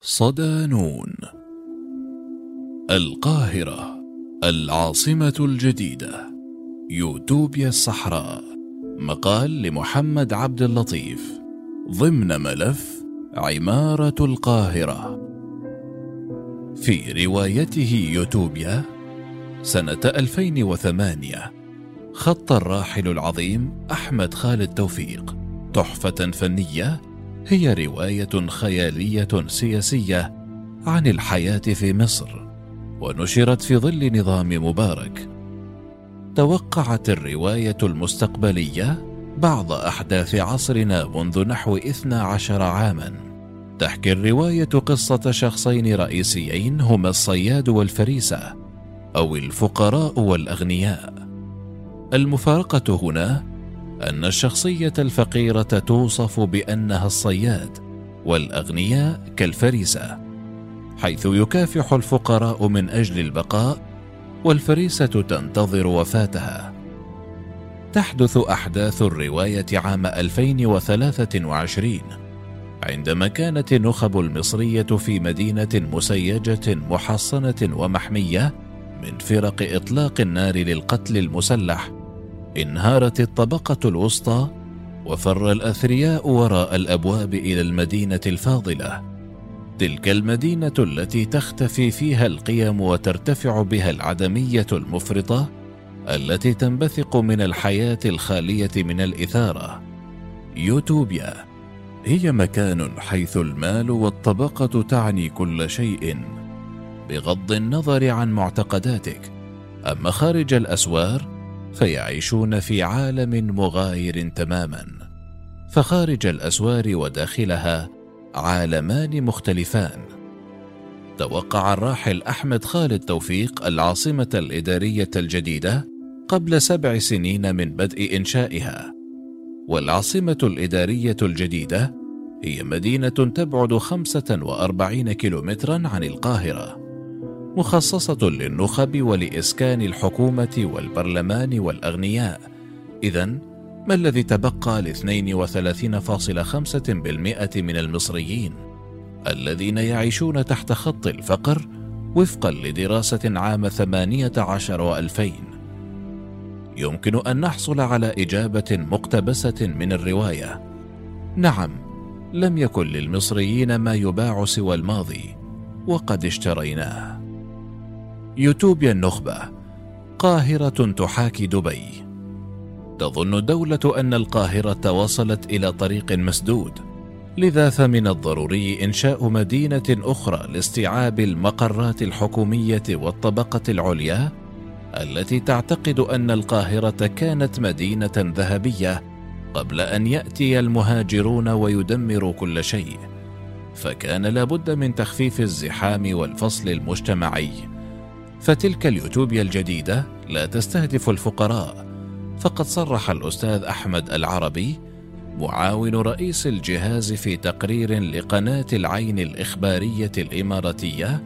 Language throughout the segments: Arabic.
صدانون. القاهرة العاصمة الجديدة يوتوبيا الصحراء. مقال لمحمد عبد اللطيف. ضمن ملف عمارة القاهرة. في روايته يوتوبيا سنة 2008 خط الراحل العظيم أحمد خالد توفيق. تحفة فنية هي رواية خيالية سياسية عن الحياة في مصر ونشرت في ظل نظام مبارك. توقعت الرواية المستقبلية بعض أحداث عصرنا منذ نحو اثنا عشر عاما. تحكي الرواية قصة شخصين رئيسيين هما الصياد والفريسة أو الفقراء والأغنياء. المفارقة هنا أن الشخصية الفقيرة توصف بأنها الصياد والأغنياء كالفريسة حيث يكافح الفقراء من أجل البقاء والفريسة تنتظر وفاتها. تحدث أحداث الرواية عام 2023 عندما كانت النخب المصرية في مدينة مسيجة محصنة ومحمية من فرق إطلاق النار للقتل المسلح انهارت الطبقة الوسطى وفر الأثرياء وراء الأبواب إلى المدينة الفاضلة. تلك المدينة التي تختفي فيها القيم وترتفع بها العدمية المفرطة التي تنبثق من الحياة الخالية من الإثارة. يوتوبيا هي مكان حيث المال والطبقة تعني كل شيء. بغض النظر عن معتقداتك أما خارج الأسوار فيعيشون في عالم مغاير تماما فخارج الاسوار وداخلها عالمان مختلفان. توقع الراحل أحمد خالد توفيق العاصمة الإدارية الجديدة قبل سبع سنين من بدء إنشائها. والعاصمة الإدارية الجديدة هي مدينة تبعد 45 كيلومترا عن القاهرة. مخصصة للنخب ولإسكان الحكومة والبرلمان والأغنياء. إذا ما الذي تبقى ل 32.5% من المصريين؟ الذين يعيشون تحت خط الفقر وفقا لدراسة عام 18 و2000 يمكن أن نحصل على إجابة مقتبسة من الرواية. نعم لم يكن للمصريين ما يباع سوى الماضي وقد اشتريناه. يوتوبيا النخبة. قاهرة تحاكي دبي. تظن الدولة أن القاهرة وصلت إلى طريق مسدود. لذا فمن الضروري إنشاء مدينة أخرى لاستيعاب المقرات الحكومية والطبقة العليا التي تعتقد أن القاهرة كانت مدينة ذهبية قبل أن يأتي المهاجرون ويدمروا كل شيء. فكان لابد من تخفيف الزحام والفصل المجتمعي. فتلك اليوتوبيا الجديدة لا تستهدف الفقراء. فقد صرح الأستاذ أحمد العربي معاون رئيس الجهاز في تقرير لقناة العين الإخبارية الإماراتية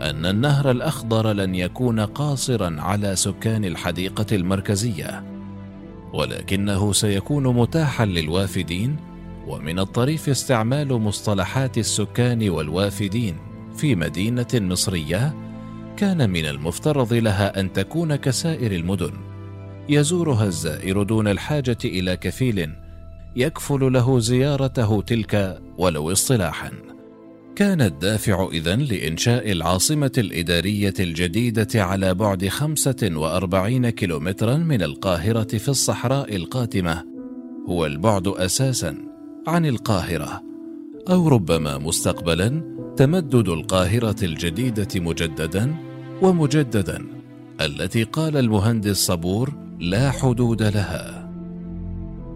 أن النهر الأخضر لن يكون قاصرا على سكان الحديقة المركزية ولكنه سيكون متاحا للوافدين ومن الطريف استعمال مصطلحات السكان والوافدين في مدينة مصرية كان من المفترض لها أن تكون كسائر المدن. يزورها الزائر دون الحاجة إلى كفيل يكفل له زيارته تلك ولو اصطلاحا. كان الدافع إذن لإنشاء العاصمة الإدارية الجديدة على بعد 45 كيلومترا من القاهرة في الصحراء القاتمة. هو البعد أساسا عن القاهرة. أو ربما مستقبلا تمدد القاهرة الجديدة مجددا ومجددا التي قال المهندس صبور لا حدود لها.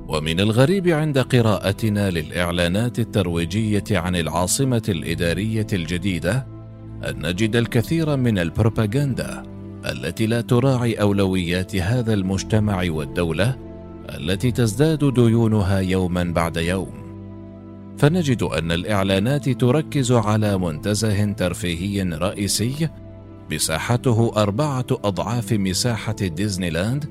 ومن الغريب عند قراءتنا للإعلانات الترويجية عن العاصمة الإدارية الجديدة أن نجد الكثير من البروباغندا التي لا تراعي أولويات هذا المجتمع والدولة التي تزداد ديونها يوما بعد يوم. فنجد أن الإعلانات تركز على منتزه ترفيهي رئيسي مساحته أربعة أضعاف مساحة ديزني لاند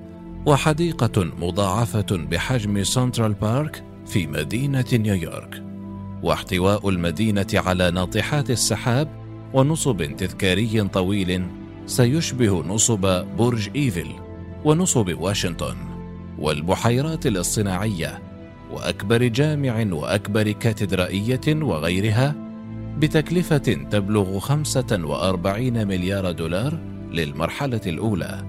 وحديقة مضاعفة بحجم سنترال بارك في مدينة نيويورك. واحتواء المدينة على ناطحات السحاب ونصب تذكاري طويل سيشبه نصب برج إيفل ونصب واشنطن والبحيرات الاصطناعية وأكبر جامع وأكبر كاتدرائية وغيرها بتكلفة تبلغ 45 مليار دولار للمرحلة الأولى.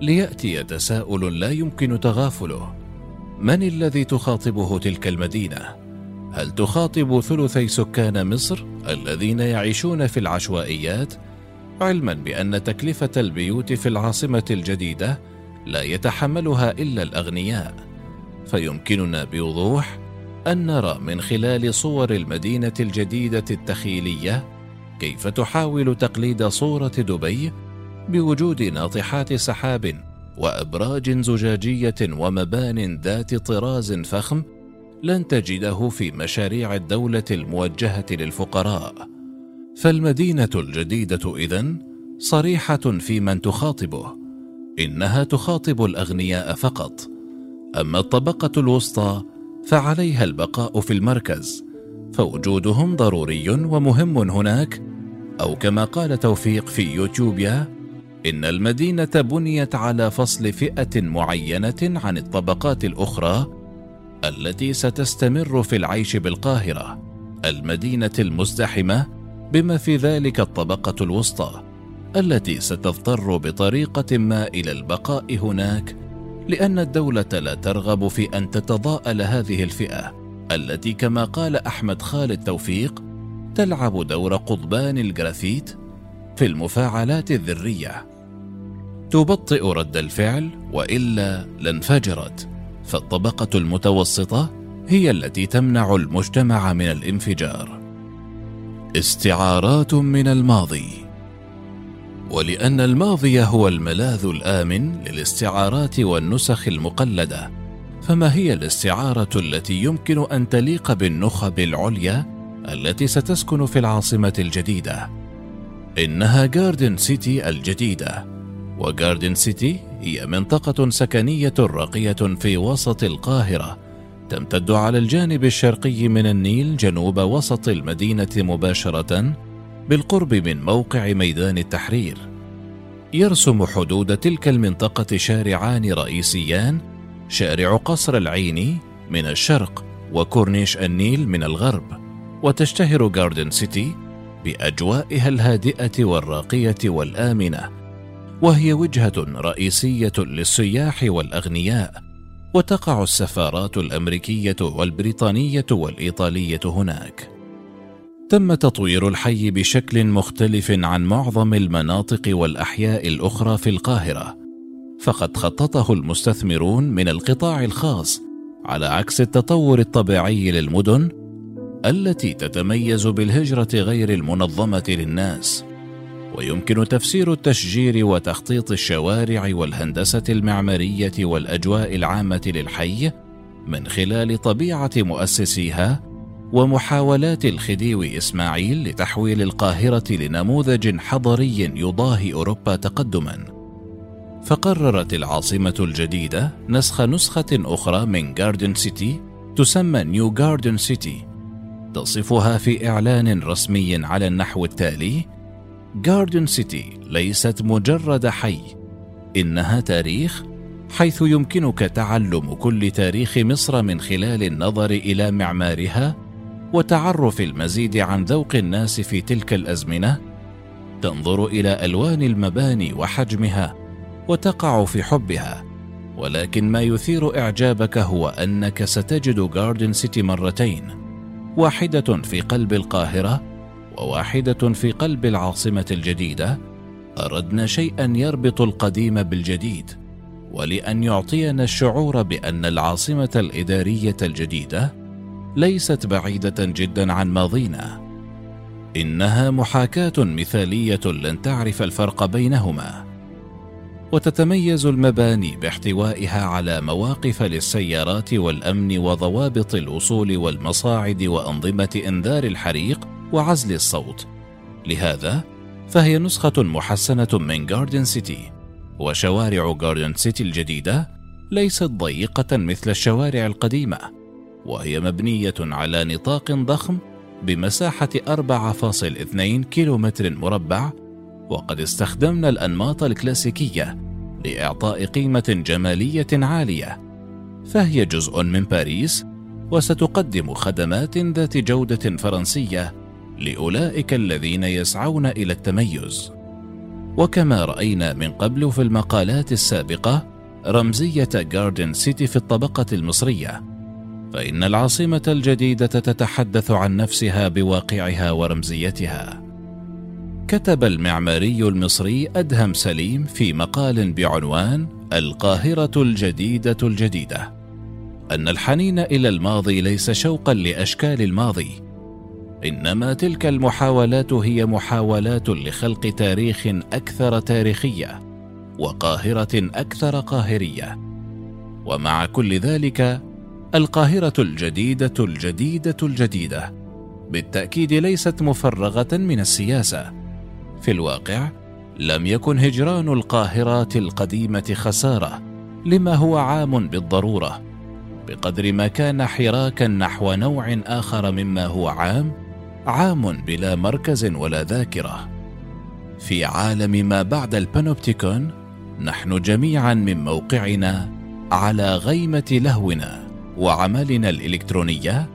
ليأتي تساؤل لا يمكن تغافله: من الذي تخاطبه تلك المدينة؟ هل تخاطب ثلثي سكان مصر الذين يعيشون في العشوائيات؟ علما بأن تكلفة البيوت في العاصمة الجديدة لا يتحملها إلا الأغنياء، فيمكننا بوضوح أن نرى من خلال صور المدينة الجديدة التخيلية كيف تحاول تقليد صورة دبي بوجود ناطحات سحاب وأبراج زجاجية ومبان ذات طراز فخم لن تجده في مشاريع الدولة الموجهة للفقراء. فالمدينة الجديدة إذن صريحة في من تخاطبه، إنها تخاطب الأغنياء فقط، أما الطبقة الوسطى فعليها البقاء في المركز فوجودهم ضروري ومهم هناك أو كما قال توفيق في يوتيوبيا إن المدينة بنيت على فصل فئة معينة عن الطبقات الأخرى التي ستستمر في العيش بالقاهرة المدينة المزدحمة بما في ذلك الطبقة الوسطى التي ستضطر بطريقة ما إلى البقاء هناك لأن الدولة لا ترغب في أن تتضاءل هذه الفئة التي كما قال أحمد خالد توفيق تلعب دور قضبان الجرافيت في المفاعلات الذرية. تبطئ رد الفعل وإلا لانفجرت فالطبقة المتوسطة هي التي تمنع المجتمع من الانفجار. استعارات من الماضي. ولأن الماضي هو الملاذ الآمن للاستعارات والنسخ المقلدة. فما هي الاستعارة التي يمكن أن تليق بالنخب العليا التي ستسكن في العاصمة الجديدة؟ إنها جاردن سيتي الجديدة. وجاردن سيتي هي منطقة سكنية راقية في وسط القاهرة تمتد على الجانب الشرقي من النيل جنوب وسط المدينة مباشرة بالقرب من موقع ميدان التحرير. يرسم حدود تلك المنطقة شارعان رئيسيان شارع قصر العيني من الشرق وكورنيش النيل من الغرب وتشتهر جاردن سيتي بأجوائها الهادئة والراقية والآمنة وهي وجهة رئيسية للسياح والأغنياء وتقع السفارات الأمريكية والبريطانية والإيطالية هناك. تم تطوير الحي بشكل مختلف عن معظم المناطق والأحياء الأخرى في القاهرة فقد خططه المستثمرون من القطاع الخاص على عكس التطور الطبيعي للمدن التي تتميز بالهجرة غير المنظمة للناس. ويمكن تفسير التشجير وتخطيط الشوارع والهندسة المعمارية والأجواء العامة للحي من خلال طبيعة مؤسسيها ومحاولات الخديوي إسماعيل لتحويل القاهرة لنموذج حضري يضاهي أوروبا تقدما. فقررت العاصمة الجديدة نسخ نسخة أخرى من جاردن سيتي تسمى نيو جاردن سيتي تصفها في إعلان رسمي على النحو التالي جاردن سيتي ليست مجرد حي إنها تاريخ حيث يمكنك تعلم كل تاريخ مصر من خلال النظر إلى معمارها وتعرف المزيد عن ذوق الناس في تلك الأزمنة تنظر إلى ألوان المباني وحجمها وتقع في حبها ولكن ما يثير إعجابك هو أنك ستجد جاردن سيتي مرتين واحدة في قلب القاهرة وواحدة في قلب العاصمة الجديدة أردنا شيئا يربط القديم بالجديد ولأن يعطينا الشعور بأن العاصمة الإدارية الجديدة ليست بعيدة جدا عن ماضينا. إنها محاكاة مثالية لن تعرف الفرق بينهما. وتتميز المباني باحتوائها على مواقف للسيارات والأمن وضوابط الوصول والمصاعد وأنظمة إنذار الحريق وعزل الصوت. لهذا فهي نسخة محسنة من جاردن سيتي وشوارع جاردن سيتي الجديدة ليست ضيقة مثل الشوارع القديمة. وهي مبنية على نطاق ضخم بمساحة 4.2 كيلومتر مربع وقد استخدمنا الأنماط الكلاسيكية لإعطاء قيمة جمالية عالية. فهي جزء من باريس وستقدم خدمات ذات جودة فرنسية لأولئك الذين يسعون إلى التميز. وكما رأينا من قبل في المقالات السابقة رمزية جاردن سيتي في الطبقة المصرية. فإن العاصمة الجديدة تتحدث عن نفسها بواقعها ورمزيتها. كتب المعماري المصري أدهم سليم في مقال بعنوان القاهرة الجديدة الجديدة. أن الحنين إلى الماضي ليس شوقا لأشكال الماضي. إنما تلك المحاولات هي محاولات لخلق تاريخ أكثر تاريخية وقاهرة أكثر قاهرية. ومع كل ذلك القاهرة الجديدة الجديدة الجديدة. بالتأكيد ليست مفرغة من السياسة. في الواقع لم يكن هجران القاهرة القديمة خسارة لما هو عام بالضرورة. بقدر ما كان حراكا نحو نوع آخر مما هو عام عام بلا مركز ولا ذاكرة. في عالم ما بعد البانوبتيكون نحن جميعا من موقعنا على غيمة لهونا. وعملنا الإلكترونية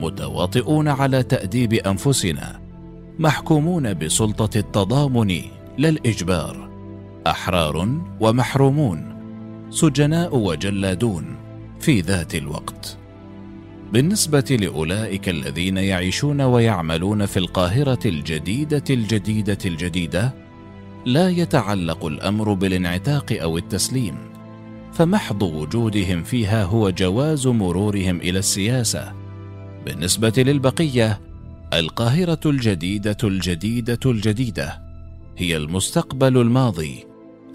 متواطئون على تأديب أنفسنا محكومون بسلطة التضامن لا الإجبار أحرار ومحرومون سجناء وجلادون في ذات الوقت. بالنسبة لأولئك الذين يعيشون ويعملون في القاهرة الجديدة الجديدة الجديدة لا يتعلق الأمر بالانعتاق أو التسليم. فمحض وجودهم فيها هو جواز مرورهم إلى السياسة. بالنسبة للبقية القاهرة الجديدة الجديدة الجديدة هي المستقبل الماضي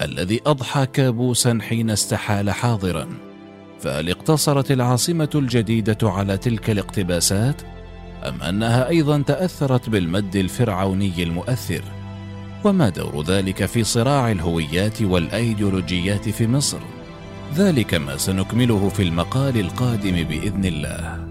الذي أضحى كابوسا حين استحال حاضرا. فهل اقتصرت العاصمة الجديدة على تلك الاقتباسات؟ أم أنها أيضا تأثرت بالمد الفرعوني المؤثر؟ وما دور ذلك في صراع الهويات والأيديولوجيات في مصر؟ ذلك ما سنكمله في المقال القادم بإذن الله.